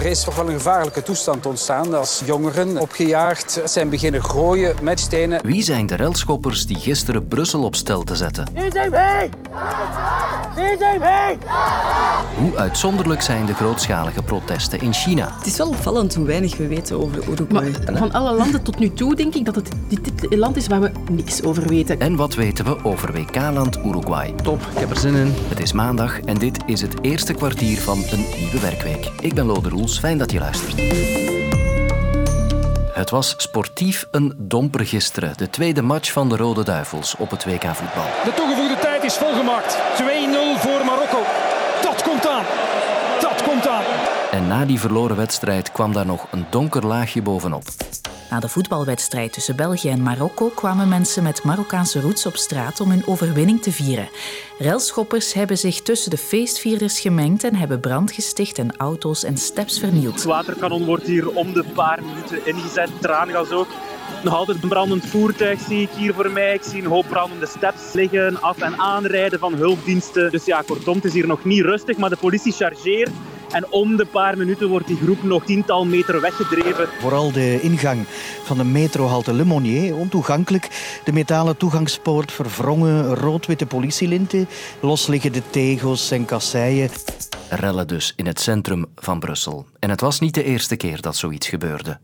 er is toch wel een gevaarlijke toestand ontstaan als jongeren opgejaagd zijn beginnen gooien met stenen. Wie zijn de relschoppers die gisteren Brussel op stel te zetten? Hoe uitzonderlijk zijn de grootschalige protesten in China? Het is wel opvallend hoe weinig we weten over Uruguay. Maar van alle landen tot nu toe denk ik dat het dit land is waar we niks over weten. En wat weten we over WK-land Uruguay? Top, ik heb er zin in. Het is maandag en dit is het eerste kwartier van een nieuwe werkweek. Ik ben Lode Roels, fijn dat je luistert. Het was sportief een domper gisteren. De tweede match van de Rode Duivels op het WK voetbal. De toegevoegde tijd is volgemaakt. 2-0 voor Marokko. Dat komt aan. Dat komt aan. En na die verloren wedstrijd kwam daar nog een donker laagje bovenop. Na de voetbalwedstrijd tussen België en Marokko kwamen mensen met Marokkaanse roots op straat om hun overwinning te vieren. Relschoppers hebben zich tussen de feestvierders gemengd en hebben brand gesticht en auto's en steps vernield. Het waterkanon wordt hier om de paar minuten ingezet, traangas ook. Nog altijd een brandend voertuig zie ik hier voor mij. Ik zie een hoop brandende steps liggen, af- en aanrijden van hulpdiensten. Dus ja, kortom, het is hier nog niet rustig, maar de politie chargeert. En om de paar minuten wordt die groep nog tiental meter weggedreven. Vooral de ingang van de metrohalte Le Monnier, ontoegankelijk. De metalen toegangspoort verwrongen, rood-witte politielinten, losliggende tegels en kasseien. Rellen dus in het centrum van Brussel. En het was niet de eerste keer dat zoiets gebeurde.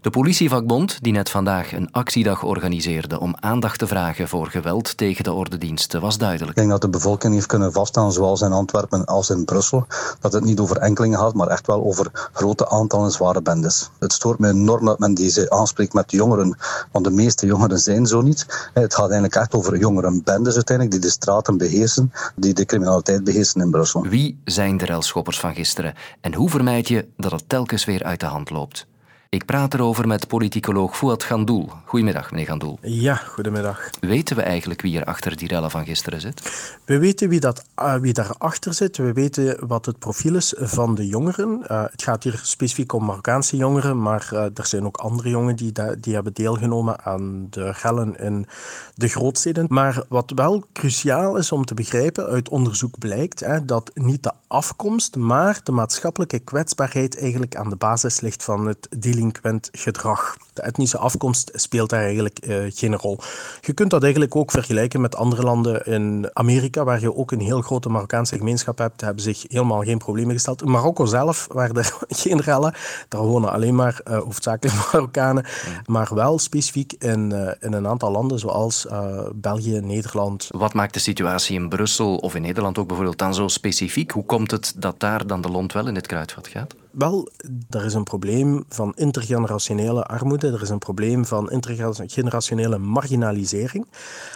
De politievakbond, die net vandaag een actiedag organiseerde om aandacht te vragen voor geweld tegen de ordendiensten, was duidelijk. Ik denk dat de bevolking heeft kunnen vaststellen, zowel in Antwerpen als in Brussel, dat het niet over enkelingen gaat, maar echt wel over grote aantallen zware bendes. Het stoort me enorm dat men deze aanspreekt met de jongeren, want de meeste jongeren zijn zo niet. Het gaat eigenlijk echt over jongerenbendes uiteindelijk, die de straten beheersen, die de criminaliteit beheersen in Brussel. Wie zijn de relschoppers van gisteren en hoe vermijd je dat het telkens weer uit de hand loopt? Ik praat erover met politicoloog Fouad Gandoul. Goedemiddag, meneer Gandoul. Ja, goedemiddag. Weten we eigenlijk wie er achter die rellen van gisteren zit? We weten wie, dat, uh, wie daarachter zit. We weten wat het profiel is van de jongeren. Uh, het gaat hier specifiek om Marokkaanse jongeren, maar uh, er zijn ook andere jongeren die, die hebben deelgenomen aan de rellen in de grootsteden. Maar wat wel cruciaal is om te begrijpen, uit onderzoek blijkt hè, dat niet de afkomst, maar de maatschappelijke kwetsbaarheid eigenlijk aan de basis ligt van het delinquent gedrag. De etnische afkomst speelt daar eigenlijk uh, geen rol. Je kunt dat eigenlijk ook vergelijken met andere landen in Amerika, waar je ook een heel grote Marokkaanse gemeenschap hebt, hebben zich helemaal geen problemen gesteld. In Marokko zelf, waar er geen rellen, daar wonen alleen maar uh, hoofdzakelijk Marokkanen, maar wel specifiek in, uh, in een aantal landen zoals België, Nederland. Wat maakt de situatie in Brussel of in Nederland ook bijvoorbeeld dan zo specifiek? Hoe komt het dat daar dan de lont wel in het kruidvat gaat? Wel, er is een probleem van intergenerationele armoede. Er is een probleem van intergenerationele marginalisering.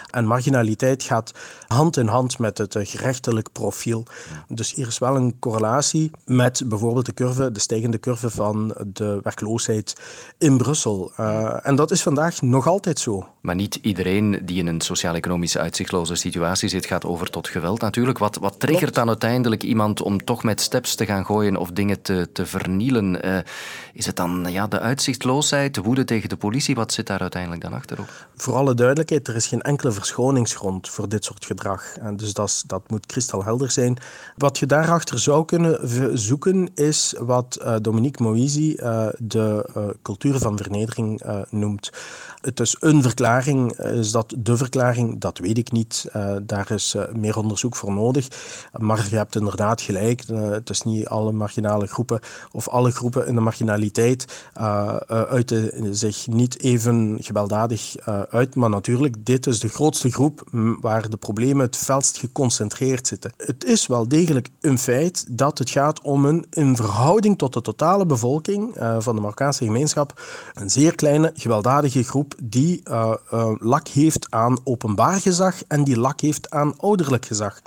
En marginaliteit gaat hand in hand met het gerechtelijk profiel. Dus hier is wel een correlatie met bijvoorbeeld de curve, de stijgende curve van de werkloosheid in Brussel. Uh, en dat is vandaag nog altijd zo. Maar niet iedereen die in een sociaal-economische uitzichtloze situatie zit, gaat over tot geweld natuurlijk. Wat, wat triggert dan uiteindelijk iemand om toch met steps te gaan gooien of dingen te, te vernielen? Uh, is het dan ja, de uitzichtloosheid, de woede tegen de politie? Wat zit daar uiteindelijk dan achterop? Voor alle duidelijkheid, er is geen enkele verschoningsgrond voor dit soort gedrag. En dus dat, dat moet kristalhelder zijn. Wat je daarachter zou kunnen zoeken, is wat uh, Dominique Moïsi uh, de cultuur van vernedering noemt. Het is een verklaring. Is dat de verklaring? Dat weet ik niet. Daar is meer onderzoek voor nodig. Maar je hebt inderdaad gelijk. Het is niet alle marginale groepen of alle groepen in de marginaliteit uiten zich niet even gewelddadig uit. Maar natuurlijk, dit is de grootste groep waar de problemen het felst geconcentreerd zitten. Het is wel degelijk een feit dat het gaat om een in verhouding tot de totale bevolking van de Marokkaanse gemeenschap een zeer kleine gewelddadige groep die lak heeft aan openbaar gezag en die lak heeft aan ouderlijk gezag.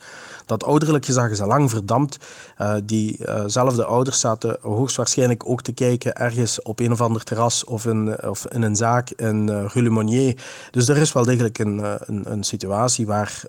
Dat ouderlijk gezag is al lang verdampt. Uh, Diezelfde ouders zaten hoogstwaarschijnlijk ook te kijken ergens op een of ander terras of in, of in een zaak in uh, Rue Le Monnier. Dus er is wel degelijk een, een, een situatie waar,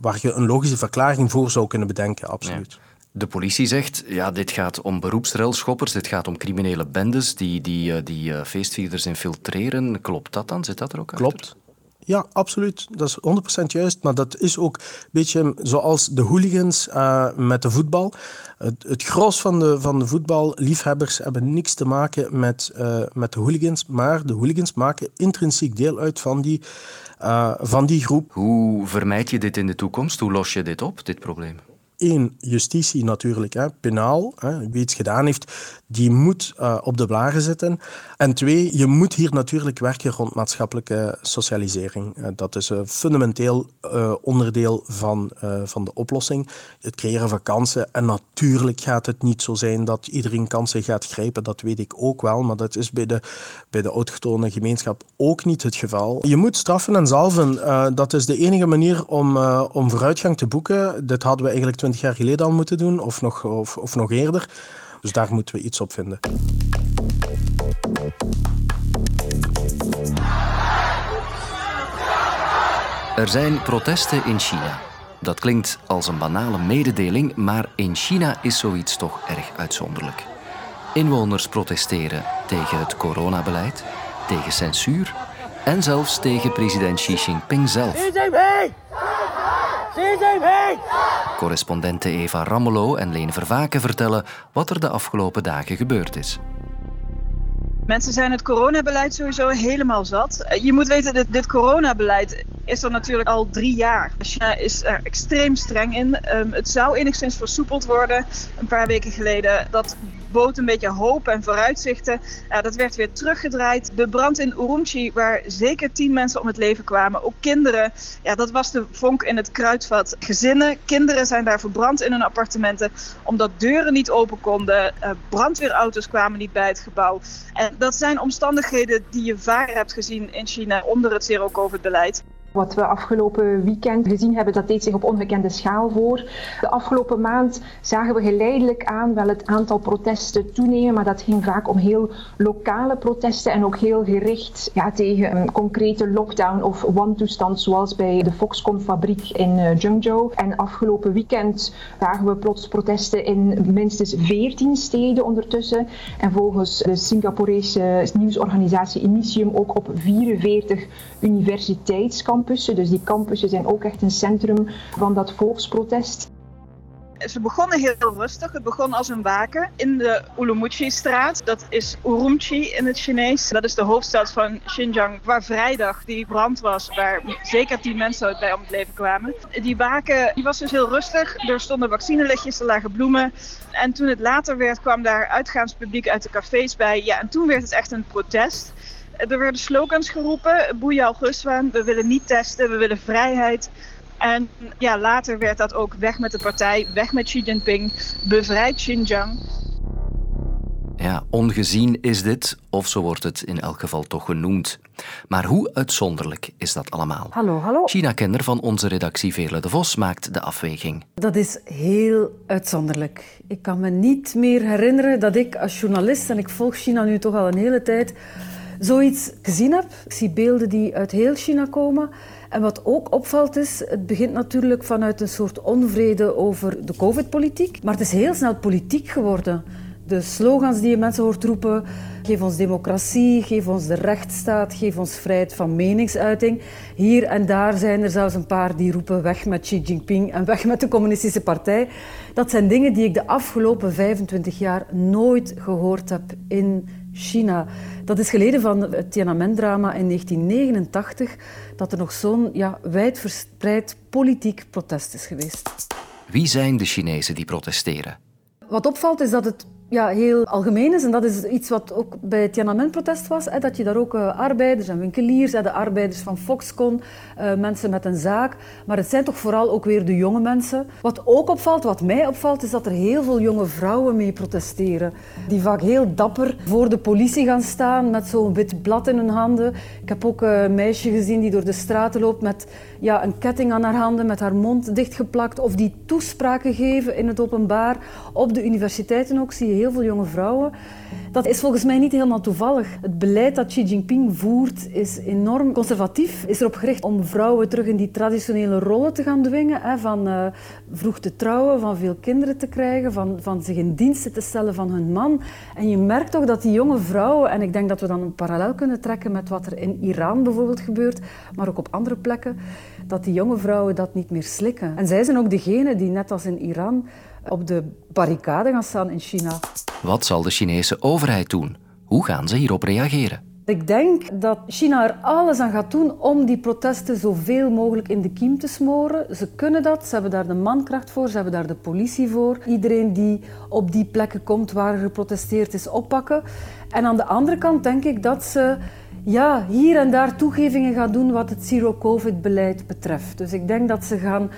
waar je een logische verklaring voor zou kunnen bedenken, absoluut. Ja. De politie zegt, ja, dit gaat om beroepsrelschoppers, dit gaat om criminele bendes die, die, die feestvierders infiltreren. Klopt dat dan? Zit dat er ook Klopt. achter? Ja, absoluut. Dat is 100% juist. Maar dat is ook een beetje zoals de hooligans uh, met de voetbal. Het, het gros van de, van de voetballiefhebbers hebben niks te maken met, uh, met de hooligans. Maar de hooligans maken intrinsiek deel uit van die, uh, van die groep. Hoe vermijd je dit in de toekomst? Hoe los je dit op, dit probleem? één, justitie natuurlijk, hè, penaal. Hè, wie iets gedaan heeft, die moet uh, op de blaren zitten. En twee, je moet hier natuurlijk werken rond maatschappelijke socialisering. Uh, dat is een fundamenteel uh, onderdeel van, van de oplossing. Het creëren van kansen. En natuurlijk gaat het niet zo zijn dat iedereen kansen gaat grijpen. Dat weet ik ook wel. Maar dat is bij de, bij de autochtone gemeenschap ook niet het geval. Je moet straffen en zalven. dat is de enige manier om, om vooruitgang te boeken. Dit hadden we eigenlijk twintig jaar geleden al moeten doen. Of nog, of, of nog eerder. Dus daar moeten we iets op vinden. Er zijn protesten in China. Dat klinkt als een banale mededeling, maar in China is zoiets toch erg uitzonderlijk. Inwoners protesteren tegen het coronabeleid, tegen censuur en zelfs tegen president Xi Jinping zelf. Correspondenten Eva Rammelo en Leen Vervaken vertellen wat er de afgelopen dagen gebeurd is. Mensen zijn het coronabeleid sowieso helemaal zat. Je moet weten, dit, dit coronabeleid is er natuurlijk al drie jaar. China is er extreem streng in. Um, het zou enigszins versoepeld worden een paar weken geleden. Dat bood een beetje hoop en vooruitzichten. Uh, dat werd weer teruggedraaid. De brand in Urumqi, waar zeker tien mensen om het leven kwamen, ook kinderen. Ja, dat was de vonk in het kruidvat. Gezinnen, kinderen zijn daar verbrand in hun appartementen omdat deuren niet open konden. Uh, brandweerauto's kwamen niet bij het gebouw. En dat zijn omstandigheden die je vaker hebt gezien in China onder het zero-covid-beleid. Wat we afgelopen weekend gezien hebben, dat deed zich op ongekende schaal voor. De afgelopen maand zagen we geleidelijk aan wel het aantal protesten toenemen, maar dat ging vaak om heel lokale protesten en ook heel gericht ja, tegen een concrete lockdown of wantoestand, zoals bij de Foxconn-fabriek in uh, Zhengzhou. En afgelopen weekend zagen we plots protesten in minstens 14 steden ondertussen. En volgens de Singaporese nieuwsorganisatie Initium ook op 44 universiteitskampen Dus die campussen zijn ook echt een centrum van dat volksprotest. Ze begonnen heel rustig. Het begon als een waken in de Urumqi-straat. Dat is Urumqi in het Chinees. Dat is de hoofdstad van Xinjiang, waar vrijdag die brand was, waar zeker tien mensen bij om het leven kwamen. Die waken die was dus heel rustig. Er stonden vaccinelichtjes, er lagen bloemen. En toen het later werd, kwam daar uitgaanspubliek uit de cafés bij. Ja, en toen werd het echt een protest. Er werden slogans geroepen, Boeia Guswan, we willen niet testen, we willen vrijheid. En ja, later werd dat ook weg met de partij, weg met Xi Jinping, bevrijd Xinjiang. Ja, ongezien is dit, of zo wordt het in elk geval toch genoemd. Maar hoe uitzonderlijk is dat allemaal? Hallo, hallo. China-kenner van onze redactie Veerle de Vos maakt de afweging. Dat is heel uitzonderlijk. Ik kan me niet meer herinneren dat ik als journalist, en ik volg China nu toch al een hele tijd, zoiets gezien heb. Ik zie beelden die uit heel China komen. En wat ook opvalt is, het begint natuurlijk vanuit een soort onvrede over de covid-politiek. Maar het is heel snel politiek geworden. De slogans die je mensen hoort roepen, geef ons democratie, geef ons de rechtsstaat, geef ons vrijheid van meningsuiting. Hier en daar zijn er zelfs een paar die roepen weg met Xi Jinping en weg met de communistische partij. Dat zijn dingen die ik de afgelopen 25 jaar nooit gehoord heb in China. Dat is geleden van het Tiananmen-drama in 1989, dat er nog zo'n ja, wijdverspreid politiek protest is geweest. Wie zijn de Chinezen die protesteren? Wat opvalt is dat het ja, heel algemeen is. En dat is iets wat ook bij het Tiananmen-protest was. Hè, dat je daar ook uh, arbeiders en winkeliers, de arbeiders van Foxconn, uh, mensen met een zaak. Maar het zijn toch vooral ook weer de jonge mensen. Wat ook opvalt, wat mij opvalt, is dat er heel veel jonge vrouwen mee protesteren. Die vaak heel dapper voor de politie gaan staan met zo'n wit blad in hun handen. Ik heb ook een meisje gezien die door de straten loopt met ja, een ketting aan haar handen, met haar mond dichtgeplakt. Of die toespraken geven in het openbaar. Op de universiteiten ook zie je heel veel jonge vrouwen. Dat is volgens mij niet helemaal toevallig. Het beleid dat Xi Jinping voert is enorm conservatief. Is erop gericht om vrouwen terug in die traditionele rollen te gaan dwingen. Hè, van uh, vroeg te trouwen, van veel kinderen te krijgen, van, van zich in dienst te stellen van hun man. En je merkt toch dat die jonge vrouwen, en ik denk dat we dan een parallel kunnen trekken met wat er in Iran bijvoorbeeld gebeurt, maar ook op andere plekken, dat die jonge vrouwen dat niet meer slikken. En zij zijn ook degene die, net als in Iran, op de barricade gaan staan in China. Wat zal de Chinese overheid doen? Hoe gaan ze hierop reageren? Ik denk dat China er alles aan gaat doen om die protesten zoveel mogelijk in de kiem te smoren. Ze kunnen dat, ze hebben daar de mankracht voor, ze hebben daar de politie voor. Iedereen die op die plekken komt waar geprotesteerd is, oppakken. En aan de andere kant denk ik dat ze ja, hier en daar toegevingen gaan doen wat het zero-covid-beleid betreft. Dus ik denk dat ze gaan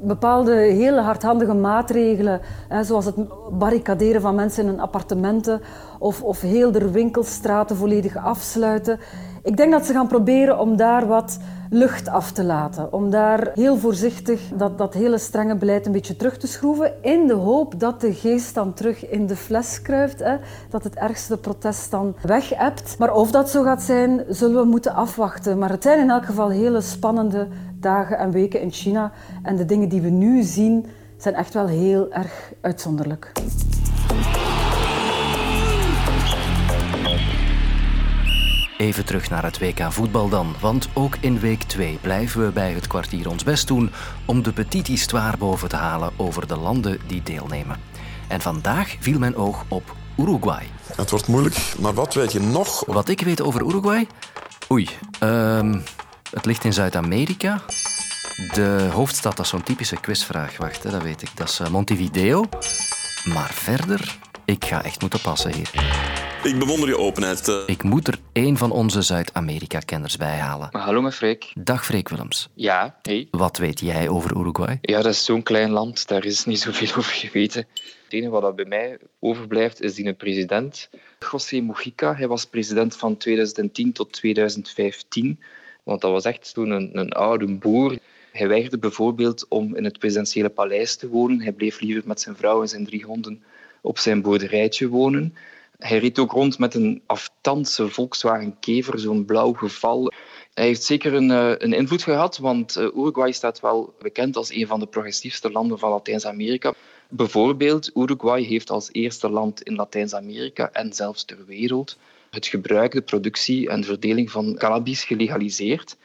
bepaalde hele hardhandige maatregelen, hè, zoals het barricaderen van mensen in hun appartementen of, of heel de winkelstraten volledig afsluiten. Ik denk dat ze gaan proberen om daar wat lucht af te laten. Om daar heel voorzichtig dat, dat hele strenge beleid een beetje terug te schroeven. In de hoop dat de geest dan terug in de fles kruipt. Hè, dat het ergste protest dan weg hebt. Maar of dat zo gaat zijn, zullen we moeten afwachten. Maar het zijn in elk geval hele spannende dagen en weken in China. En de dingen die we nu zien, zijn echt wel heel erg uitzonderlijk. Even terug naar het WK voetbal dan, want ook in week 2 blijven we bij het kwartier ons best doen om de petit histoire boven te halen over de landen die deelnemen. En vandaag viel mijn oog op Uruguay. Het wordt moeilijk, maar wat weet je nog? Wat ik weet over Uruguay? Oei, um, het ligt in Zuid-Amerika. De hoofdstad, dat is zo'n typische quizvraag. Wacht, hè, dat weet ik. Dat is eh, Montevideo. Maar verder, ik ga echt moeten passen hier. Ik bewonder je openheid. Eh. Ik moet er één van onze Zuid-Amerika-kenners bij halen. Hallo, met Freek. Dag, Freek Willems. Ja, hey. Wat weet jij over Uruguay? Ja, dat is zo'n klein land. Daar is niet zoveel over geweten. Het enige wat bij mij overblijft, is die president. José Mujica. Hij was president van 2010 tot 2015. Want dat was echt toen een, een oude boer. Hij weigerde bijvoorbeeld om in het presidentiële paleis te wonen. Hij bleef liever met zijn vrouw en zijn drie honden op zijn boerderijtje wonen. Hij reed ook rond met een aftandse Volkswagen Kever, zo'n blauw geval. Hij heeft zeker een, eh, een invloed gehad, want eh, Uruguay staat wel bekend als een van de progressiefste landen van Latijns-Amerika. Bijvoorbeeld, Uruguay heeft als eerste land in Latijns-Amerika en zelfs ter wereld het gebruik, de productie en verdeling van cannabis gelegaliseerd.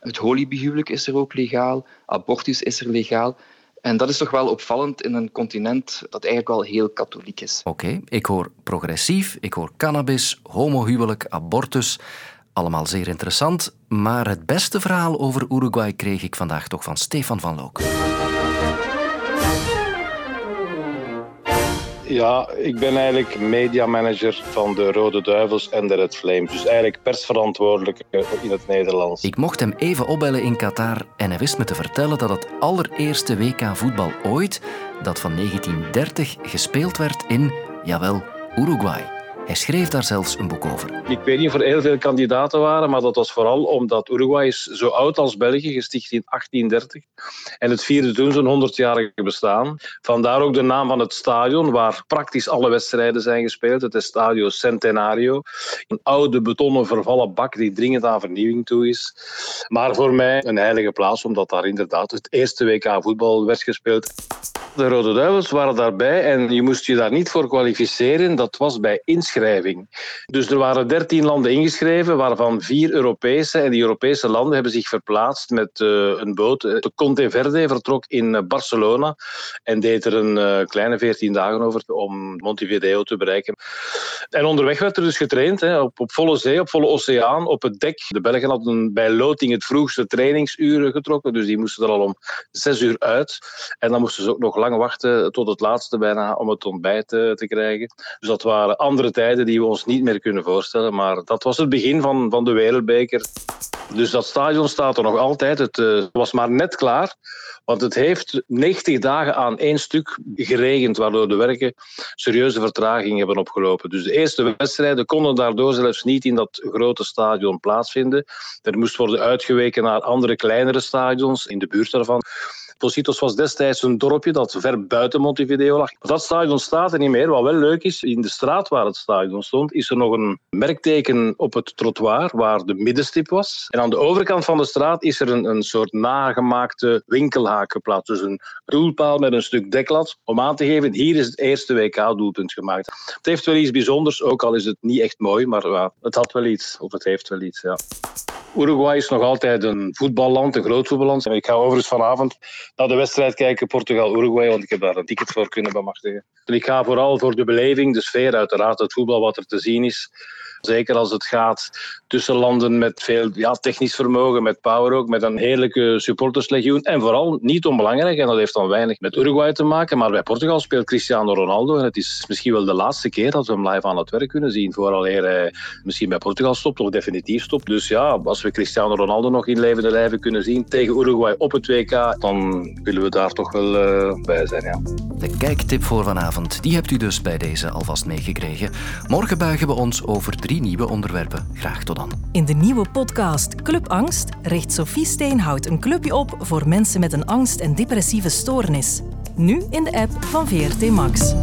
Het holiebehuwelijk is er ook legaal, abortus is er legaal. En dat is toch wel opvallend in een continent dat eigenlijk wel heel katholiek is. Oké, ik hoor progressief, ik hoor cannabis, homohuwelijk, abortus. Allemaal zeer interessant, maar het beste verhaal over Uruguay kreeg ik vandaag toch van Stefan van Look. Ja, ik ben eigenlijk mediamanager van de Rode Duivels en de Red Flames. Dus eigenlijk persverantwoordelijk in het Nederlands. Ik mocht hem even opbellen in Qatar en hij wist me te vertellen dat het allereerste WK voetbal ooit, dat van 1930, gespeeld werd in, jawel, Uruguay. Hij schreef daar zelfs een boek over. Ik weet niet of er heel veel kandidaten waren, maar dat was vooral omdat Uruguay is zo oud als België, gesticht in 1830. En het vierde toen zo'n 100-jarige bestaan. Vandaar ook de naam van het stadion, waar praktisch alle wedstrijden zijn gespeeld. Het Estadio Centenario. Een oude betonnen vervallen bak die dringend aan vernieuwing toe is. Maar voor mij een heilige plaats, omdat daar inderdaad het eerste WK voetbal werd gespeeld. De Rode Duivels waren daarbij en je moest je daar niet voor kwalificeren. Dat was bij inschrijving. Dus er waren dertien landen ingeschreven, waarvan vier Europese. En die Europese landen hebben zich verplaatst met uh, een boot. De Conte Verde vertrok in Barcelona en deed er een kleine veertien dagen over om Montevideo te bereiken. En onderweg werd er dus getraind, hè, op, op volle zee, op volle oceaan, op het dek. De Belgen hadden bij loting het vroegste trainingsuren getrokken, dus die moesten er al om zes uur uit. En dan moesten ze ook nog lang wachten tot het laatste bijna om het ontbijt te, te krijgen. Dus dat waren andere tijden die we ons niet meer kunnen voorstellen. Maar dat was het begin van, van de Wereldbeker. Dus dat stadion staat er nog altijd. Het uh, was maar net klaar. Want het heeft 90 dagen aan één stuk geregend, waardoor de werken serieuze vertraging hebben opgelopen. Dus de eerste wedstrijden konden daardoor zelfs niet in dat grote stadion plaatsvinden. Er moest worden uitgeweken naar andere kleinere stadions in de buurt daarvan. Positos was destijds een dorpje dat ver buiten Montevideo lag. Dat stadion staat er niet meer. Wat wel leuk is, in de straat waar het stadion stond, is er nog een merkteken op het trottoir waar de middenstip was. En aan de overkant van de straat is er een, een soort nagemaakte winkelhaak geplaatst. Dus een doelpaal met een stuk deklat om aan te geven, hier is het eerste WK-doelpunt gemaakt. Het heeft wel iets bijzonders, ook al is het niet echt mooi, maar het had wel iets, of het heeft wel iets, ja. Uruguay is nog altijd een voetballand, een groot voetballand. Ik ga overigens vanavond naar de wedstrijd kijken Portugal-Uruguay, want ik heb daar een ticket voor kunnen bemachtigen. ik ga vooral voor de beleving, de sfeer, uiteraard het voetbal wat er te zien is. Zeker als het gaat tussen landen met veel ja, technisch vermogen, met power ook, met een heerlijke supporterslegioen. En vooral niet onbelangrijk, en dat heeft dan weinig met Uruguay te maken, maar bij Portugal speelt Cristiano Ronaldo. En het is misschien wel de laatste keer dat we hem live aan het werk kunnen zien, vooral hij misschien bij Portugal stopt of definitief stopt. Dus ja, als we Cristiano Ronaldo nog in levende lijven kunnen zien tegen Uruguay op het WK, dan willen we daar toch wel uh, bij zijn. Ja. De kijktip voor vanavond, die hebt u dus bij deze alvast meegekregen. Morgen buigen we ons over drie nieuwe onderwerpen. Graag tot dan. In de nieuwe podcast Club Angst richt Sophie Steenhout een clubje op voor mensen met een angst- en depressieve stoornis. Nu in de app van VRT Max.